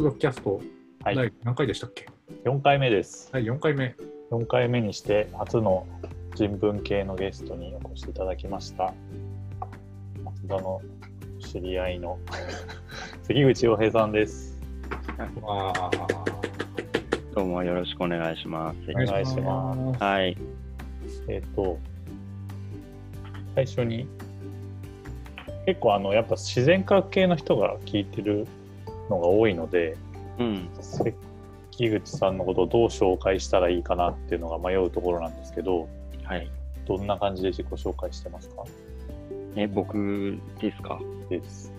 スドキャスト、はい第何回でしたっけ？4回目です。第4回目。4回目にして初の人文系のゲストにお越しいただきました。松田の知り合いの 関口洋平さんです。どうもよろしくお願いします。お願いしますす。はい。えっ、と、最初に、結構あの、やっぱ自然科学系の人が聞いてるのが多いので、うん。関口さんのことをどう紹介したらいいかなっていうのが迷うところなんですけど、はい。どんな感じで自己紹介してますか？え、僕ですか？です。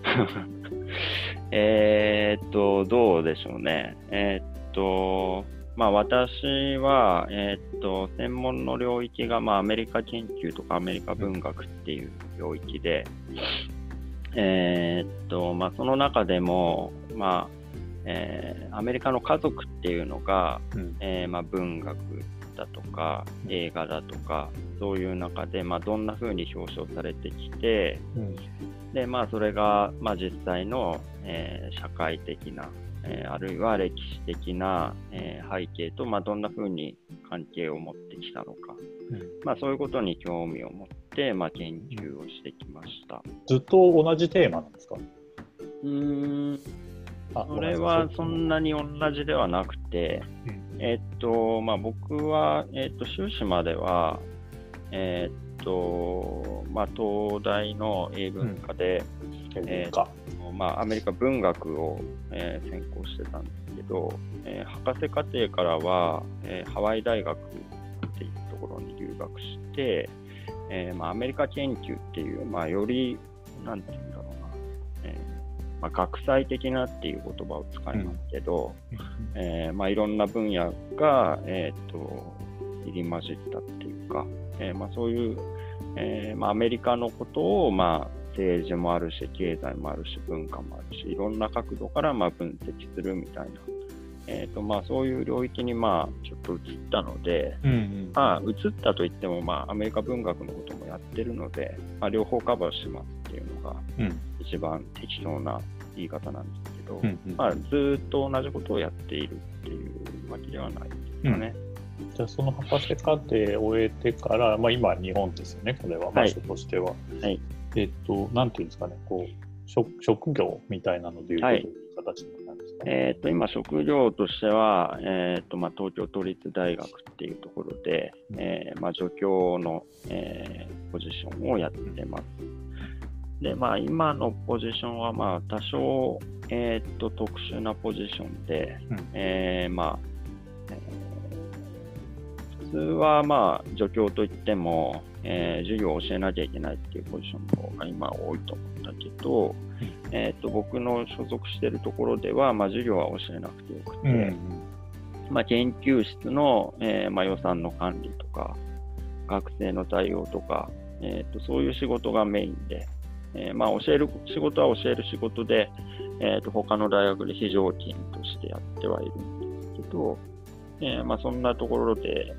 えーっと、どうでしょうね。えーっと、まあ私は、えーっと、専門の領域が、まあアメリカ研究とかアメリカ文学っていう領域で、えーっと、まあその中でも、まあ、えーアメリカの家族っていうのが、うん。えーまあ、文学だとか映画だとかそういう中で、まあ、どんな風に表彰されてきてうん。で、まあ、それが、まあ、実際の、えー社会的な、えーあるいは歴史的な、えー背景と、まあ、どんな風に関係を持ってきたのか、うん。まあ、そういうことに興味を持って、まあ、研究をしてきました。ずっと同じテーマなんですか？うーん。あそれはそんなに同じではなくて、えっと、まあ、僕は、えっと、修士までは、えっと、まあ、東大の英文科で、えか。まあ、アメリカ文学を、えー専攻してたんですけど、えー博士課程からは、えーハワイ大学っていうところに留学して、えーまあ、アメリカ研究っていう、まあ、より、なんていうんだろうな、えーまあ、学際的なっていう言葉を使いますけど、えーまあ、いろんな分野が、えー、と入り混じったっていうか、えーまあ、そういう、えーまあ、アメリカのことを、まあ、政治もあるし経済もあるし文化もあるしいろんな角度からまあ分析するみたいな、えーとまあ、そういう領域にまあちょっと移ったので、うんうん。まあ、移ったといっても、まあ、アメリカ文学のこともやってるので、まあ、両方カバーしますっていうのがうん。一番適当な言い方なんですけど、うんうん。まあ、ずーっと同じことをやっているっていうわけではないですかね。じゃあその博士課程を終えてから、まあ、今日本ですよねこれは場所としては。はい。えっとなんていうんですかねこう職職業みたいなのでいうとはい。いう形になるんですか、えー、と今、職業としては、えーとまあ、東京都立大学っていうところで、えーまあ、助教の、えーポジションをやってます。で、まあ、今のポジションは、まあ、多少、えー、と特殊なポジションで、うんえーまあえー普通は、まあ、助教といっても、えー授業を教えなきゃいけないっていうポジションの方が今多いと思うんだけど、えー、と僕の所属しているところでは、まあ、授業は教えなくてよくて、うん。まあ、研究室の、えーまあ、予算の管理とか、学生の対応とか、えー、とそういう仕事がメインで、えーまあ、教える仕事は教える仕事で、えー、と他の大学で非常勤としてやってはいるんですけど、えーまあ、そんなところで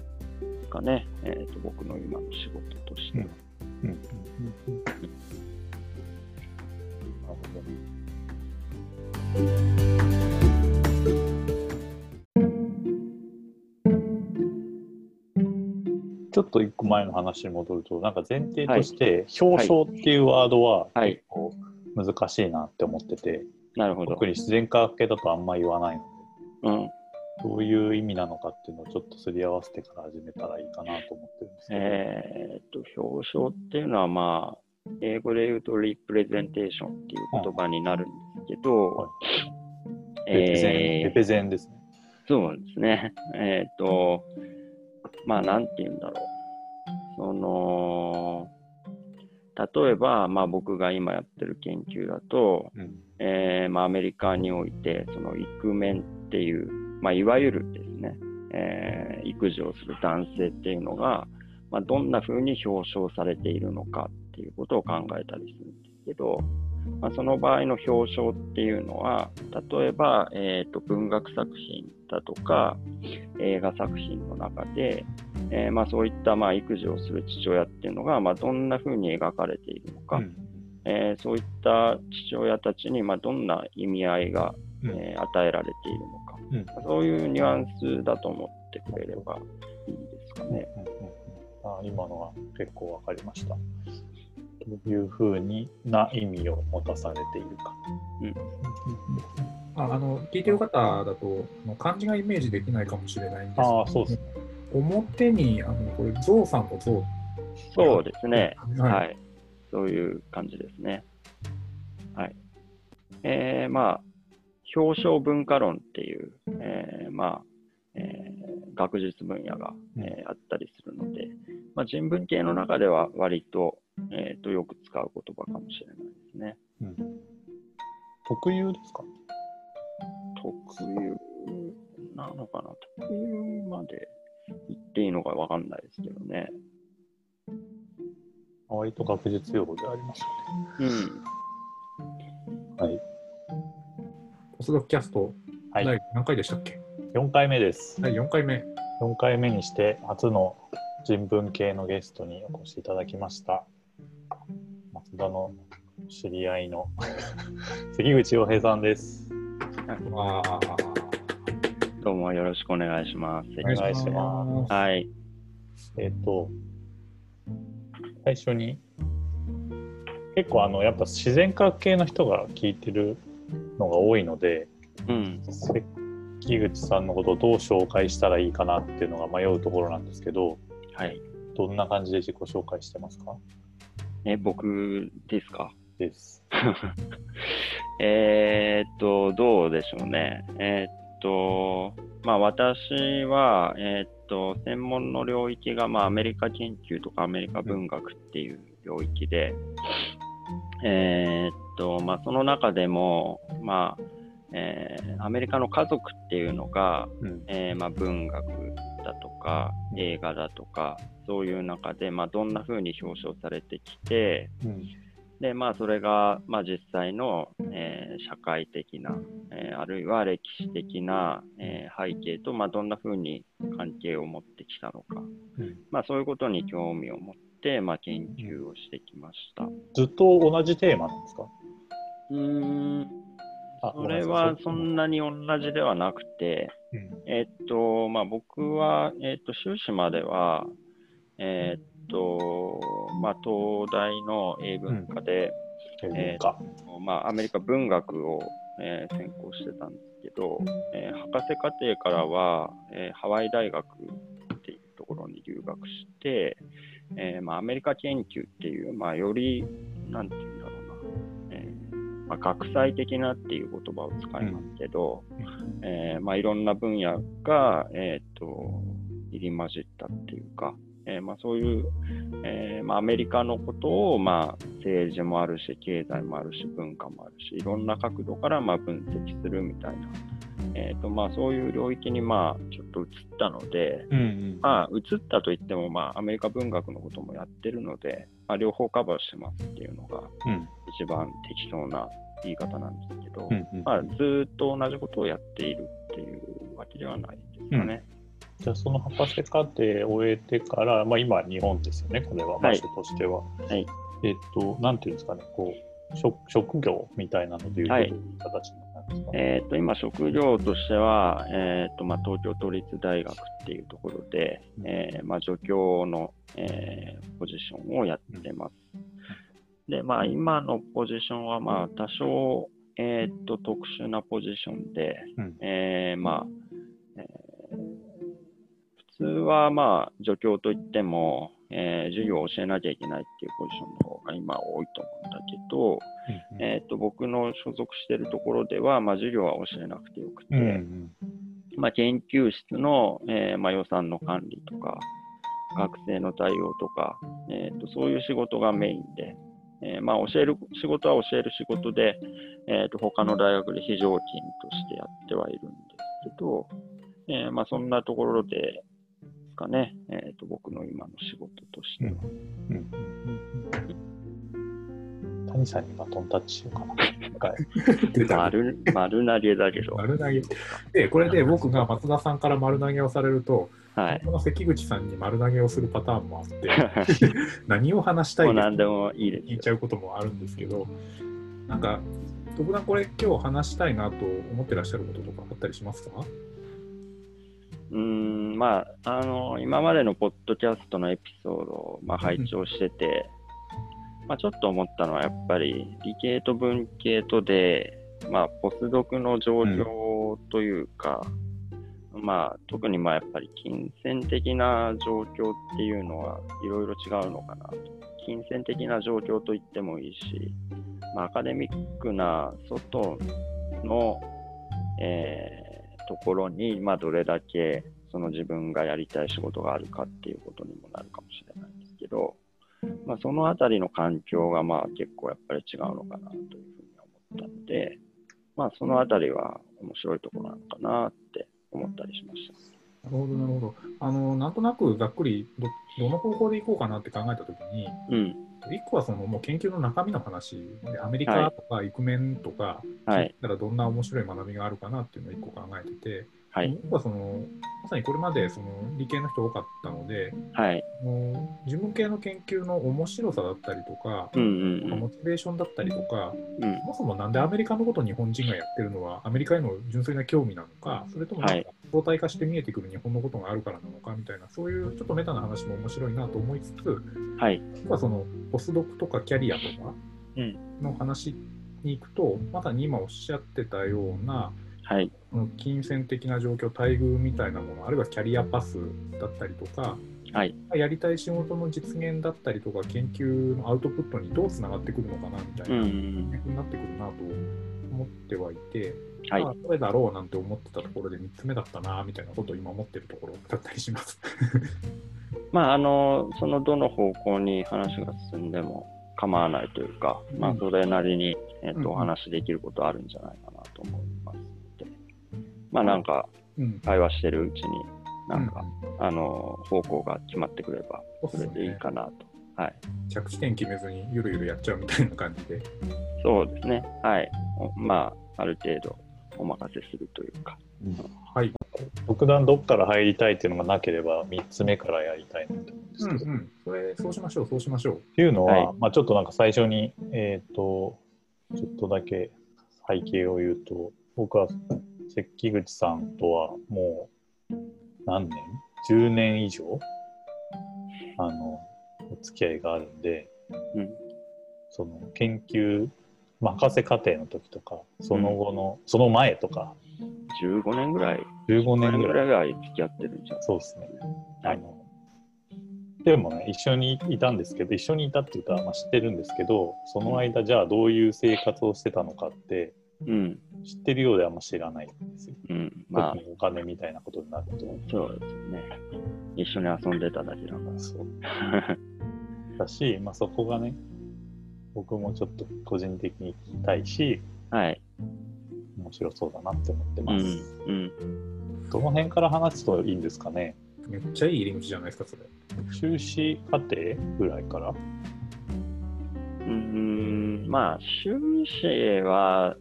かね、えー、と僕の今の仕事としては。うん。うん。うんねちょっと一個前の話に戻ると、なんか前提として、表彰っていうワードははい。結構難しいなって思ってて、なるほど。特。に自然科学系だとあんま言わないのうん。で、どういう意味なのかっていうのをちょっとすり合わせてから始めたらいいかなと思ってるんですけど。えーっと、表彰っていうのは、まあ、英語で言うと、リプレゼンテーションっていう言葉になるんですけど、えーレペゼンですね。そうですね。えーっと、まあ、なんて言うんだろう。その、例えば、まあ、僕が今やってる研究だと、うんえーまあ、アメリカにおいて、その、イクメンっていう、まあ、いわゆるですね、えー育児をする男性っていうのが、まあ、どんな風に表彰されているのかっていうことを考えたりするんですけど、まあ、その場合の表彰っていうのは、例えば、えーと文学作品だとか、映画作品の中で、えーまあ、そういったまあ育児をする父親っていうのが、まあ、どんな風に描かれているのか、うん。えーそういった父親たちにまあどんな意味合いがうん。えー与えられているのか、うん。そういうニュアンスだと思ってくれればいいですかね。あ今のは結構わかりました。どういうふうにな意味を持たされているか。ああの聞いてる方だと漢字がイメージできないかもしれないんですけどああ、そうですね。表にあのこれゾウさんのゾウそうですね。はいはい。そういう感じですね。はい。えー、まあ、表彰文化論っていう、えー、まあ、えー学術分野が、えーあったりするので、まあ、人文系の中では割と、えー、とよく使う言葉かもしれないですね。うん、特有ですか？特有なのかな？特有まで言っていいのかわかんないですけどね。割と学術用語でありますよね。うん。はい。ポスドクキャスト、はい第何回でしたっけ？4回目です。第4回目。4回目にして初の人文系のゲストにお越しいただきました。松田の知り合いの関口洋平さんです。どうもよろしくお願いします。お願いしますはい。えっ、と、最初に、結構あの、やっぱ自然科学系の人が聞いてるのが多いので、うん。関口さんのことをどう紹介したらいいかなっていうのが迷うところなんですけど、はい。どんな感じで自己紹介してますか？え、僕ですか？です。えーっと、どうでしょうね。えーっと、まあ私は、えーっと、専門の領域が、まあアメリカ研究とかアメリカ文学っていう領域で、えーっと、まあその中でも、まあ、えーアメリカの家族っていうのが、うん。えーまあ、文学だとかうん映画だとかそういう中で、まあ、どんな風に表彰されてきてうん。で、まあ、それが、まあ、実際の、えー社会的な、えーあるいは歴史的な、えー背景と、まあ、どんな風に関係を持ってきたのか、うん。まあ、そういうことに興味を持って、まあ、研究をしてきました。ずっと同じテーマなんですか？うーん。あそれはそんなに同じではなくて、うん。えっと、まあ、僕は、えっと、修士までは、えっと、まあ、東大の英文科で、えーか。まあ、アメリカ文学を、えー専攻してたんですけど、えー博士課程からは、えーハワイ大学っていうところに留学して、えーまあ、アメリカ研究っていう、まあ、より、なんていうんだろうな、えーまあ、学際的なっていう言葉を使いますけど、えーまあ、いろんな分野が、えー、と入り混じったっていうか、えーまあ、そういう、えーまあ、アメリカのことを、まあ、政治もあるし経済もあるし文化もあるしいろんな角度から、まあ、分析するみたいな、えーとまあ、そういう領域に、まあ、ちょっと移ったので、うんうん。まあ、移ったといっても、まあ、アメリカ文学のこともやってるので、まあ、両方カバーしてますっていうのがうん。一番適当な言い方なんですけど、うんうんまあ、ずーっと同じことをやっているっていうわけではないですかね。じゃあその博士課程を終えてから、まあ、今日本ですよね、これは、場はい。所としては。はい。えっと、なんていうんですかね、こう、職職業みたいなのでいうと、はい。どういう形になるんですか、えー、と今、職業としては、えーとまあ、東京都立大学っていうところで、うん。えーまあ、助教の、えーポジションをやってます。で、まあ、今のポジションは、まあ、多少、えー、と特殊なポジションで、うん。えーまあえー普通は、まあ、助教といっても、えー授業を教えなきゃいけないっていうポジションの方が今多いと思うんだけど、うんえー、と僕の所属しているところでは、まあ、授業は教えなくてよくて、うんうん。まあ、研究室の、えーまあ、予算の管理とか、学生の対応とか、えー、とそういう仕事がメインで、えーまあ、教える仕事は教える仕事で、えー、と他の大学で非常勤としてやってはいるんですけど、えーまあ、そんなところでですかね、えー、と僕の今の仕事としては。うんうん谷さんにバトンタッチしようかな。丸丸投げだけど、丸投げ。で、これで僕が松田さんから丸投げをされると、はい。この関口さんに丸投げをするパターンもあって、何を話したいか？聞いちゃうこともあるんですけど、なんか、特段これ今日話したいなと思ってらっしゃることとかあったりしますか？うーん、まあ、あの、今までのポッドキャストのエピソードを、まあ、拝聴してて、まあ、ちょっと思ったのは、やっぱり理系と文系とで、まあ、ポスドクの状況というか、まあ、特にまあやっぱり金銭的な状況っていうのはいろいろ違うのかなと。金銭的な状況と言ってもいいし、まあ、アカデミックな外の、えーところに、まあ、どれだけその自分がやりたい仕事があるかっていうことにもなるかもしれないんですけど、まあ、そのあたりの環境がまあ結構やっぱり違うのかなというふうに思ったので、まあ、そのあたりは面白いところなのかなって思ったりしました。なるほど、なるほど。あの、なんとなくざっくりど、どの方向でいこうかなって考えたときに、うん。一個はそのもう研究の中身の話で、アメリカとか行く面とか、はい。だからどんな面白い学びがあるかなっていうのを一個考えてて、はい。はその、まさにこれまでその理系の人多かったので、はい。もう自分系の研究の面白さだったりとか、うんうんうん。モチベーションだったりとか、うんそもそもなんでアメリカのことを日本人がやってるのは、アメリカへの純粋な興味なのか、それともなんはいか相対化して見えてくる日本のことがあるからなのかみたいな、そういうちょっとメタな話も面白いなと思いつつ、はい。実はそのポスドクとかキャリアとかうんの話に行くと、まさに今おっしゃってたような、はい。金銭的な状況、待遇みたいなもの、あるいはキャリアパスだったりとか、はい。やりたい仕事の実現だったりとか、研究のアウトプットにどうつながってくるのかなみたいな、うんうんになってくるなと思ってはいて、はい。まあ、どれだろうなんて思ってたところで3つ目だったなみたいなことを今思ってるところだったりします。まあ、あの、そのどの方向に話が進んでも構わないというか、まあ、それなりに、えっ、と、うんお話できることあるんじゃないかなと思いますので、まあ、なんか、うん、会話してるうちに、なんか、うんあの、方向が決まってくれば、それでいいかなと。はい。着地点決めずにゆるゆるやっちゃうみたいな感じで。そうですね。はい。おまあ、ある程度お任せするというか。はい。特段どっから入りたいっていうのがなければ3つ目からやりたいなと思うんですけど、っうんうん。それ、そうしましょう、そうしましょう。ていうのは、はいまあ、ちょっとなんか最初に、えっ、とちょっとだけ背景を言うと僕は関口さんとはもう何年 ?10 年以上？あのお付き合いがあるんでうん。その研究、まあ、博士課程の時とかその後の、その前とか。15年ぐらい、15 5年年ぐらい付き合ってるんじゃないそうですね。はい。あのでもね、一緒にいたんですけど、一緒にいたっていうか、まあ、知ってるんですけど、その間、じゃあどういう生活をしてたのかって、うん。知ってるようであんま知らないんですよ。うん。まあ特、にお金みたいなことになると。そうですよね。一緒に遊んでただけだから。そう。だし、まあ、そこがね、僕もちょっと個人的に聞きたいし、はい。面白そうだなって思ってうます。ん。うん。どの辺から話すといいんですかねめっちゃいい入り口じゃないですか、それ。修士課程ぐらいから？うーん。まあ、修士は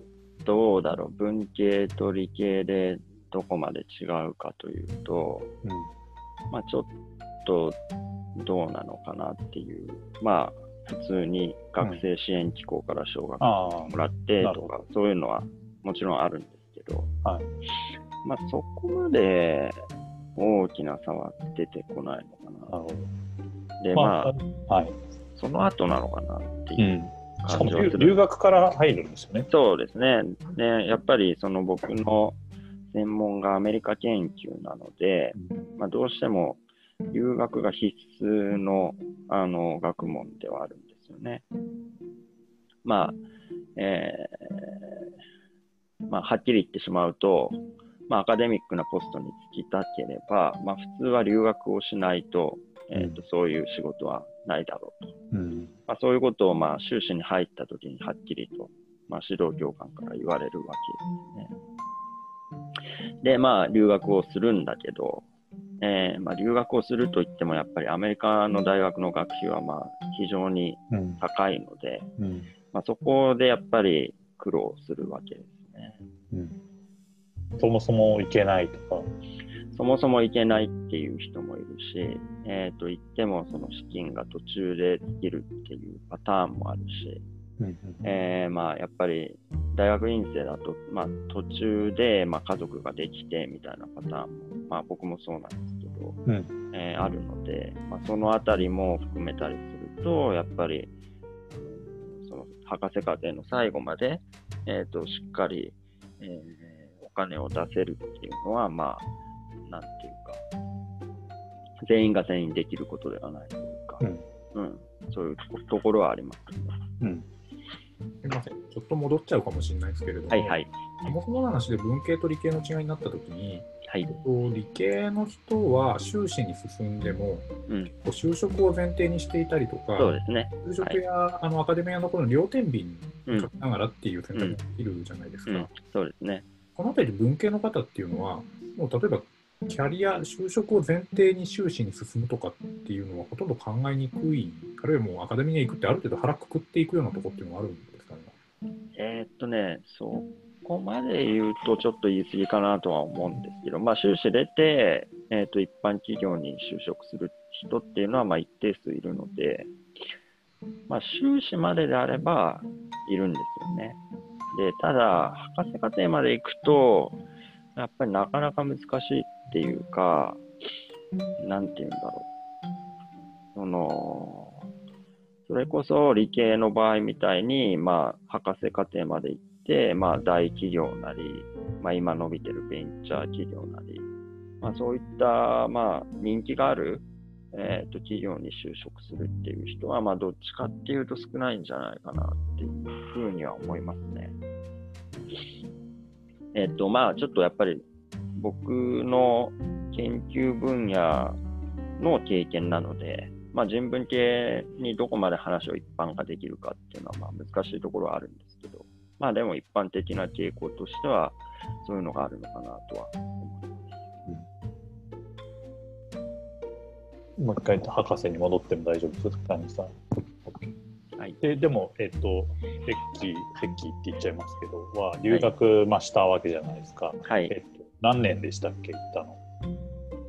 どうだろう？文系と理系でどこまで違うかというと、うん。まあ、ちょっとどうなのかなっていう。まあ、普通に学生支援機構から奨学金あもらってとか、そういうのはもちろんあるんですけど、はいまあ、そこまで大きな差は出てこないのかるほど。な。で、まあ、あ、はい。その後なのかなっていううん。留留学から入るんですよね。そうですね。で、やっぱりその僕の専門がアメリカ研究なので、まあ、どうしても留学が必須のあの学問ではあるんですよね。まあ、えーまあ、はっきり言ってしまうと、まあ、アカデミックなポストに就きたければ、まあ、普通は留学をしないと、えーとうそういう仕事はないだろうと。うん。まあ、そういうことを、まあ、修士に入った時にはっきりと、まあ、指導教官から言われるわけですね。で、まあ、留学をするんだけど、えーまあ、留学をするといっても、やっぱりアメリカの大学の学費は、まあ、非常にうん。高いので、うん。まあ、そこでやっぱり苦労するわけですね。うん。そもそも行けないとか。そもそも行けないっていう人もいるし、えっ、と、行ってもその資金が途中で尽きるっていうパターンもあるし、えーまあ、やっぱり大学院生だと、まあ、途中で、まあ、家族ができてみたいなパターンも、まあ、僕もそうなんですけど、うん。えーあるので、まあ、そのあたりも含めたりすると、やっぱり、その博士課程の最後まで、えー、としっかり、えーお金を出せるっていうのは、まあ、なんていうか、全員が全員できることではないというか、うんうんそういうところはありますね。うんすみません、ちょっと戻っちゃうかもしれないですけれども、はいはい。そもそもの話で文系と理系の違いになったときに、はい。理系の人は修士に進んでも、うん、就職を前提にしていたりとか、そうですね。就職や、あのアカデミアの頃の両天秤うん書きながらっていう選択もできるじゃないですか。うん、そうですね。この辺り文系の方っていうのは、もう例えばキャリア、就職を前提に修士に進むとかっていうのはほとんど考えにくい、あるいはもうアカデミアに行くってある程度腹くくっていくようなところっていうのはあるんですかね。えーっとね、そこまで言うとちょっと言い過ぎかなとは思うんですけど、まあ、修士出て、えーっと一般企業に就職する人っていうのはまあ一定数いるので、まあ、修士までであればいるんですよね。で、ただ、博士課程まで行くと、やっぱりなかなか難しいっていうか、なんて言うんだろう。その、それこそ理系の場合みたいに、まあ、博士課程まで行って、まあ、大企業なり、まあ、今伸びてるベンチャー企業なり、まあ、そういった、まあ、人気がある、えー、と企業に就職するっていう人は、まあ、どっちかっていうと少ないんじゃないかなっていうふうには思いますね。えっ、と、まあ、ちょっとやっぱり僕の研究分野の経験なので、まあ、人文系にどこまで話を一般化できるかっていうのはまあ難しいところはあるんですけど、まあでも一般的な傾向としては、そういうのがあるのかなとは思います。もう一回博士に戻っても大丈夫ですか、谷さん。はい。ででも、えっ、と、セッキー、セッキーって言っちゃいますけど、は留学、まあ、したわけじゃないですか。はい。えっと、何年でしたっけ、行ったの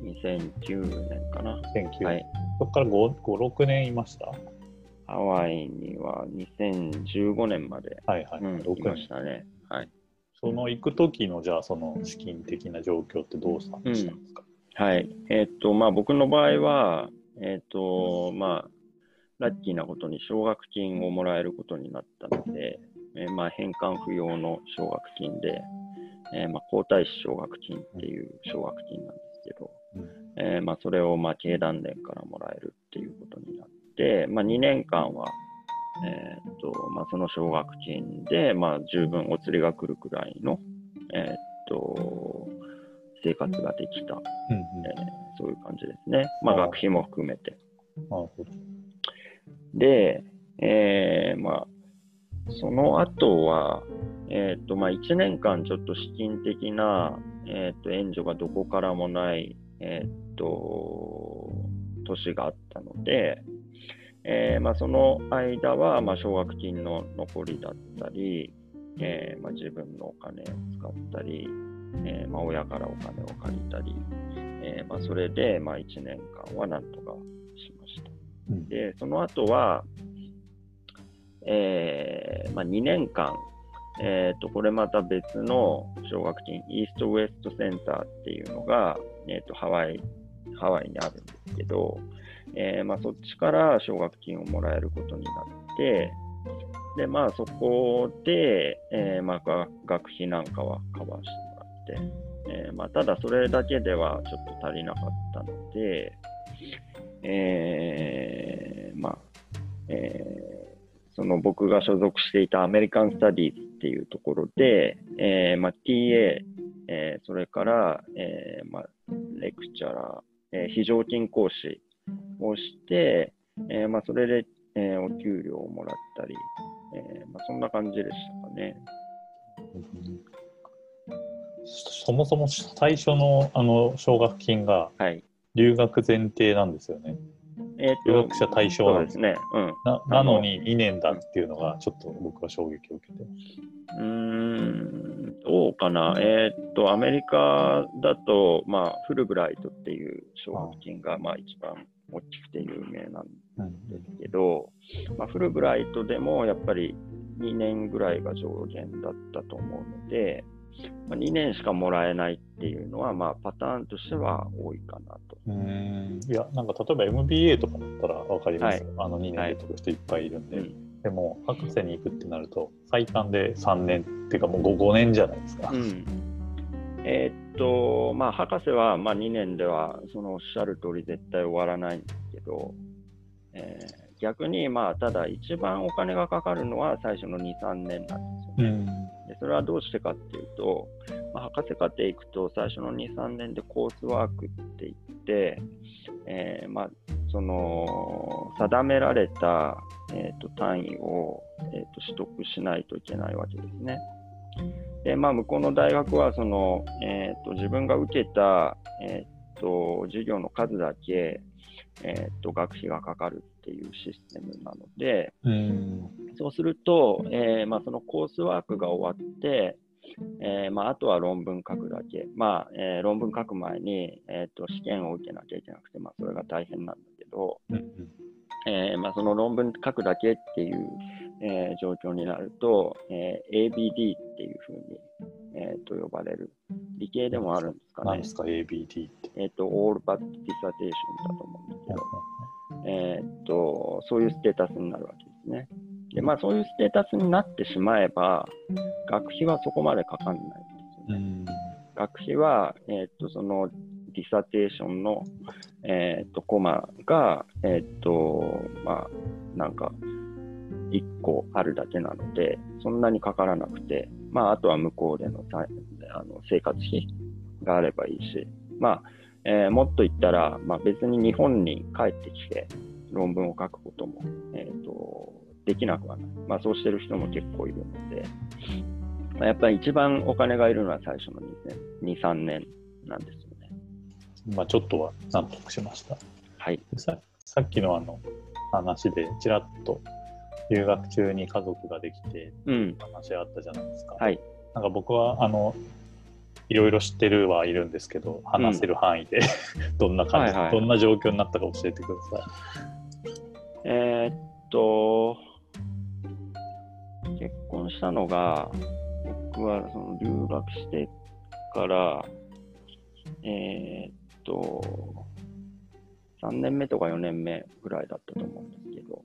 ？2009年かな。?1900、はい。そこから 5, 5、6年いました？ハワイには2015年まで、はいはい、うん、6行きま年し。たね。はい。その行く時の、じゃあ、その資金的な状況ってどうしたんですか、はい。えっ、と、まあ僕の場合は、えっ、と、まあ、ラッキーなことに奨学金をもらえることになったので、えーまあ返還不要の奨学金で、えーまあ皇太子奨学金っていう奨学金なんですけど、うんえーまあそれをまあ経団連からもらえるっていうことになって、まあ2年間は、えっ、と、まあその奨学金で、まあ十分お釣りが来るくらいの、えっ、と、生活ができた、うんうんえーそういう感じですね。まあ学費も含めて。で、えーまあ、その後は、えっ、と、まあ、1年間ちょっと資金的な、えっ、と、援助がどこからもない、えっ、と、年があったので、えーまあ、その間は、まあ、奨学金の残りだったり、えーまあ、自分のお金を使ったり、えーまあ、親からお金を借りたり、えーまあ、それで、まあ、1年間はなんとかしました。うんで、その後は、えーまあ、2年間、えーと、これまた別の奨学金、イーストウエストセンターっていうのが、えーと、ハワイ、ハワイにあるんですけど、えーまあ、そっちから奨学金をもらえることになって、で、まあ、そこで、えーまあ、学費なんかはカバーしてもらって、えーまあ、ただそれだけではちょっと足りなかったので、えーまあ、えーその僕が所属していたアメリカン・スタディーズっていうところで、えーまあ、TA、えーそれから、えーまあ、レクチャラー、えー非常勤講師をして、えーまあ、それで、えーお給料をもらったり、えーまあ、そんな感じでしたかね。そもそも最初のあの奨学金がはい。留学前提なんですよね。えーと留学者対象なんですね。うん。ななのに2年だっていうのがちょっと僕は衝撃を受けて。うーん、どうかな。えーっと、アメリカだと、まあ、フルブライトっていう奨学金が、まあ、一番大きくて有名なんですけど、まあ、フルブライトでもやっぱり、2年ぐらいが上限だったと思うので、まあ、2年しかもらえないっていうのは、まあ、パターンとしては多いかなと。うん。いや、なんか例えば MBA とかだったら分かります、はい。あの2年で取る人いっぱいいるんで、うん。でも博士に行くってなると最短で3年っていうかもう 5, 5年じゃないですか。うん。えーっと、まあ、博士は、まあ、2年では、そのおっしゃる通り絶対終わらないんですけど、えー逆に、まあ、ただ一番お金がかかるのは最初の2、3年なんですよね。ん。でそれはどうしてかっていうと、まあ、博士課程行くと最初の2、3年でコースワークって言って、えーまあ、その定められた、えー、と単位を、えー、と取得しないといけないわけですね。で、まあ、向こうの大学はその、えー、と自分が受けた、えー、と授業の数だけ、えー、と学費がかかるっていうシステムなので、そうすると、えーまあ、そのコースワークが終わって、えーまあ、あとは論文書くだけ、まあえー論文書く前に、えー、と試験を受けなきゃいけなくて、まあ、それが大変なんだけど、うんえーまあ、その論文書くだけっていう、えー状況になると、えー ABD っていうふうに、えーと呼ばれる、理系でもあるんですかね。何で、すか？ABD って。えーと All But Dissertation だと思うんですけど、えーっと、そういうステータスになるわけですね。で、まあそういうステータスになってしまえば、学費はそこまでかかんないんですよね。ん学費は、えーっと、そのディサテーションの、えーっと、コマが、えーっと、まあ、なんか、1個あるだけなので、そんなにかからなくて、まあ、あとは向こうでのさあの生活費があればいいし、まあ、えーもっと言ったら、まあ、別に日本に帰ってきて論文を書くことも、えー、とできなくはない。まあ、そうしてる人も結構いるので、まあ、やっぱり一番お金がいるのは最初の2年、2、3年なんですよね。まあちょっとは納得しました。はい。でささっきのあの話でちらっと留学中に家族ができてうん。話あったじゃないですか。はい。なんか僕はあのいろいろ知ってるはいるんですけど話せる範囲で、どんな感じ、はいはいどんな状況になったか教えてくださえーっと、結婚したのが、僕はその留学してから、えーっと、3年目とか4年目ぐらいだったと思うんですけど、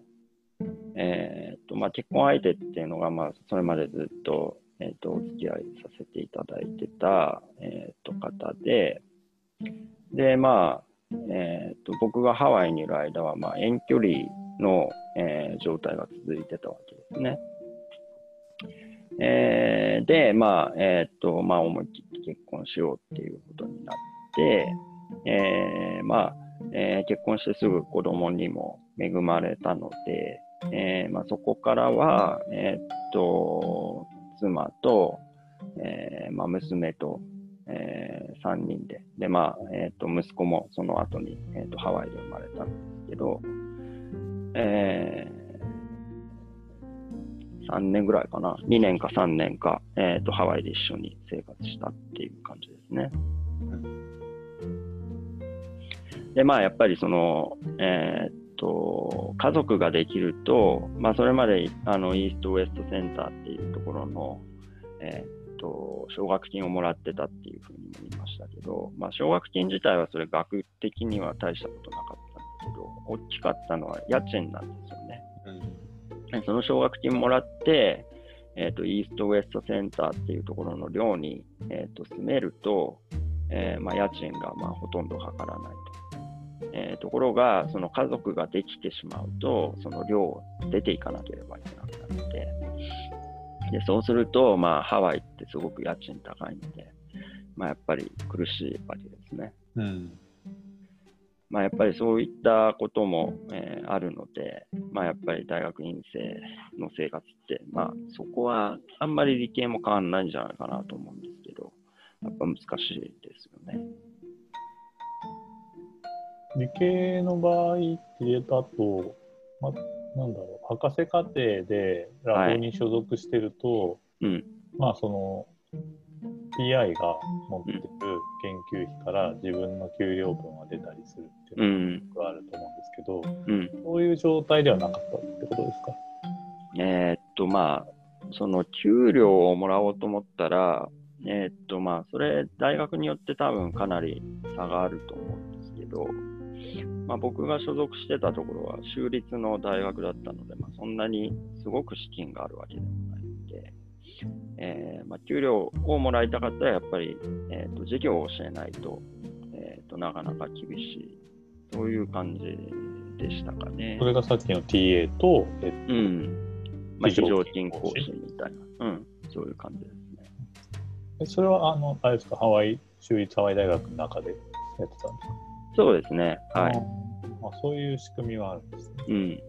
えーっと、まあ、結婚相手っていうのが、まあ、それまでずっと、えーっと、お付き合いさせていただいてた、えっと、方で、で、まあ、えー、と僕がハワイにいる間は、まあ、遠距離の、えー状態が続いてたわけですね。えーで、まあ、えーとまあ、思い切って結婚しようっていうことになって、えーまあえー結婚してすぐ子供にも恵まれたので、えーまあ、そこからは、えー、と妻と、えーまあ、娘と、え3人で、で、まあ、えっ、と、息子もその後に、えー、とハワイで生まれたんですけど、えー、3年ぐらいかな、2年か3年か、えっ、と、ハワイで一緒に生活したっていう感じですね。で、まあ、やっぱりその、えっ、と、家族ができると、まあ、それまで、あの、イーストウエストセンターっていうところの、えーと奨学金をもらってたっていうふうにも言いましたけど、まあ、奨学金自体はそれ額的には大したことなかったんですけど、大きかったのは家賃なんですよね。でその奨学金もらって、えーと、イーストウエストセンターっていうところの寮に、えーと住めると、えーまあ、家賃がまあほとんどかからないと。えーところが、その家族ができてしまうと、その寮を出ていかなければいけなくなって、でそうすると、まあ、ハワイってすごく家賃高いので、まあ、やっぱり苦しいわけですね。うんまあ、やっぱりそういったことも、えーあるので、まあ、やっぱり大学院生の生活って、まあ、そこはあんまり理系も変わらないんじゃないかなと思うんですけど、やっぱ難しいですよね。理系の場合ってだと、ま、なんだろう博士課程でラボに所属してると、うん、まあその PI が持ってる研究費から自分の給料分が出たりするがあると思うんですけど、うん。そういう状態ではなかったってことですか？えーっと、まあ、その給料をもらおうと思ったら、えーっと、まあ、それ、大学によって多分かなり差があると思うんですけど、まあ、僕が所属してたところは州立の大学だったので、まあ、そんなにすごく資金があるわけでもないので、えーまあ、給料をもらいたかったら、やっぱり、えー、と授業を教えないと,、えー、となかなか厳しい、そういう感じでしたかねそ。れがさっきの TA と、えっとうん。まあ、非非常常勤講師師みたいな、うん、そういう感じですね。えそれは、あの、あれですか、ハワイ、州立ハワイ大学の中でやってたんですか？そうですね。はい。まあ、そういう仕組みはあるんですね。うん。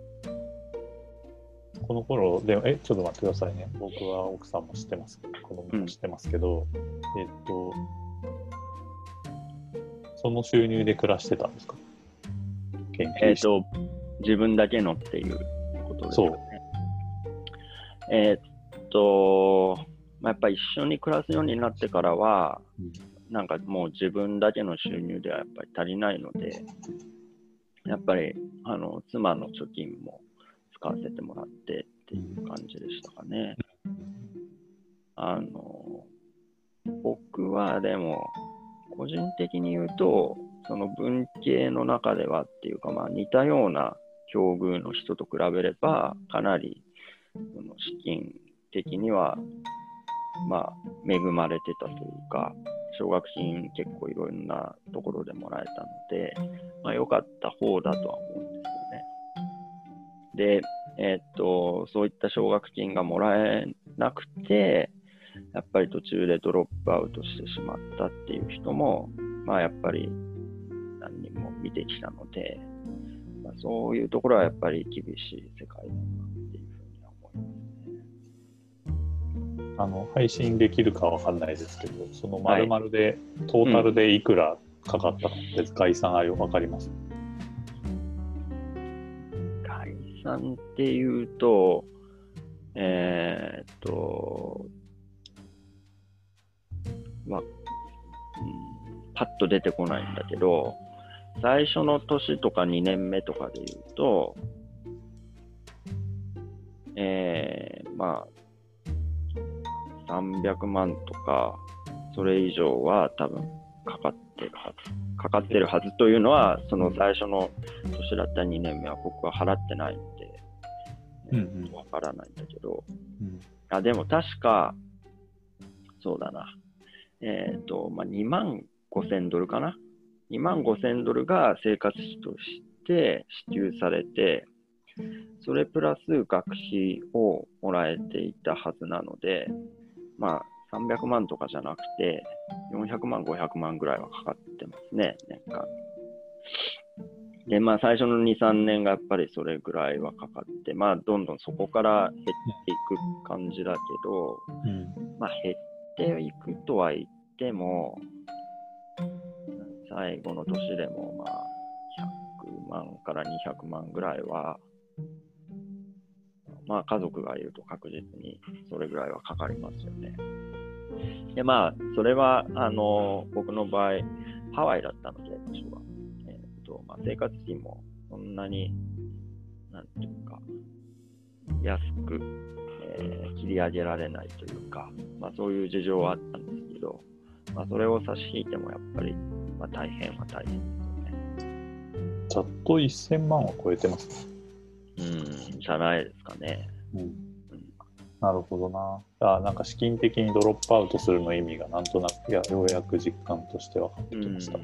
この頃、でも、え、ちょっと待ってくださいね。僕は奥さんも知ってますけど、子供も知ってますけど、えっと、その収入で暮らしてたんですか？えっ、と、自分だけのっていうことですかね。えっ、と、まあ、やっぱり一緒に暮らすようになってからは、うんなんかもう自分だけの収入ではやっぱり足りないので、やっぱりあの妻の貯金も使わせてもらってっていう感じでしたかね。あの僕はでも個人的に言うとその文系の中ではっていうかまあ似たような境遇の人と比べればかなりその資金的にはまあ恵まれてたというか奨学金結構いろんなところでもらえたので、まあ、良かった方だとは思うんですよね。で、えーっと、そういった奨学金がもらえなくて、やっぱり途中でドロップアウトしてしまったっていう人も、まあやっぱり見てきたので、まあ、そういうところはやっぱり厳しい世界だなっていうふうには思いますね。あの配信できるかわかんないですけど、その丸々で、トータルでいくらかかったかって概算あれわかります、概算っていうと、えーっと、まあ、うん、パッと出てこないんだけど、最初の年とか2年目とかで言うと、えー、まあ、300万とか、それ以上は多分かかってるはず。かかってるはずというのは、その最初の年だった2年目は僕は払ってないので、うんうんわからないんだけど、うんあ、でも確か、そうだな。えっ、と、まあ、2万5千ドルかな。2万5千ドルが生活費として支給されて、それプラス学費をもらえていたはずなので、まあ、300万とかじゃなくて、400万、500万ぐらいはかかってますね、年間。で、まあ、最初の2、3年がやっぱりそれぐらいはかかって、まあ、どんどんそこから減っていく感じだけど、うんまあ、減っていくとは言っても、最後の年でも、まあ、100万から200万ぐらいは、まあ、家族がいると確実にそれぐらいはかかりますよね。で、まあ、それは、あの、僕の場合、ハワイだったので、場所は。えっと、まあ、生活費もそんなに、なんていうか、安く、えー切り上げられないというか、まあ、そういう事情はあったんですけど、まあ、それを差し引いてもやっぱり、まあ、大変は大変ですよね。ざっと1000万は超えてますね。うん、じゃないですかね。うんなるほどな。あなんか資金的にドロップアウトするの意味がなんとなくいやようやく実感として分かってうんきました。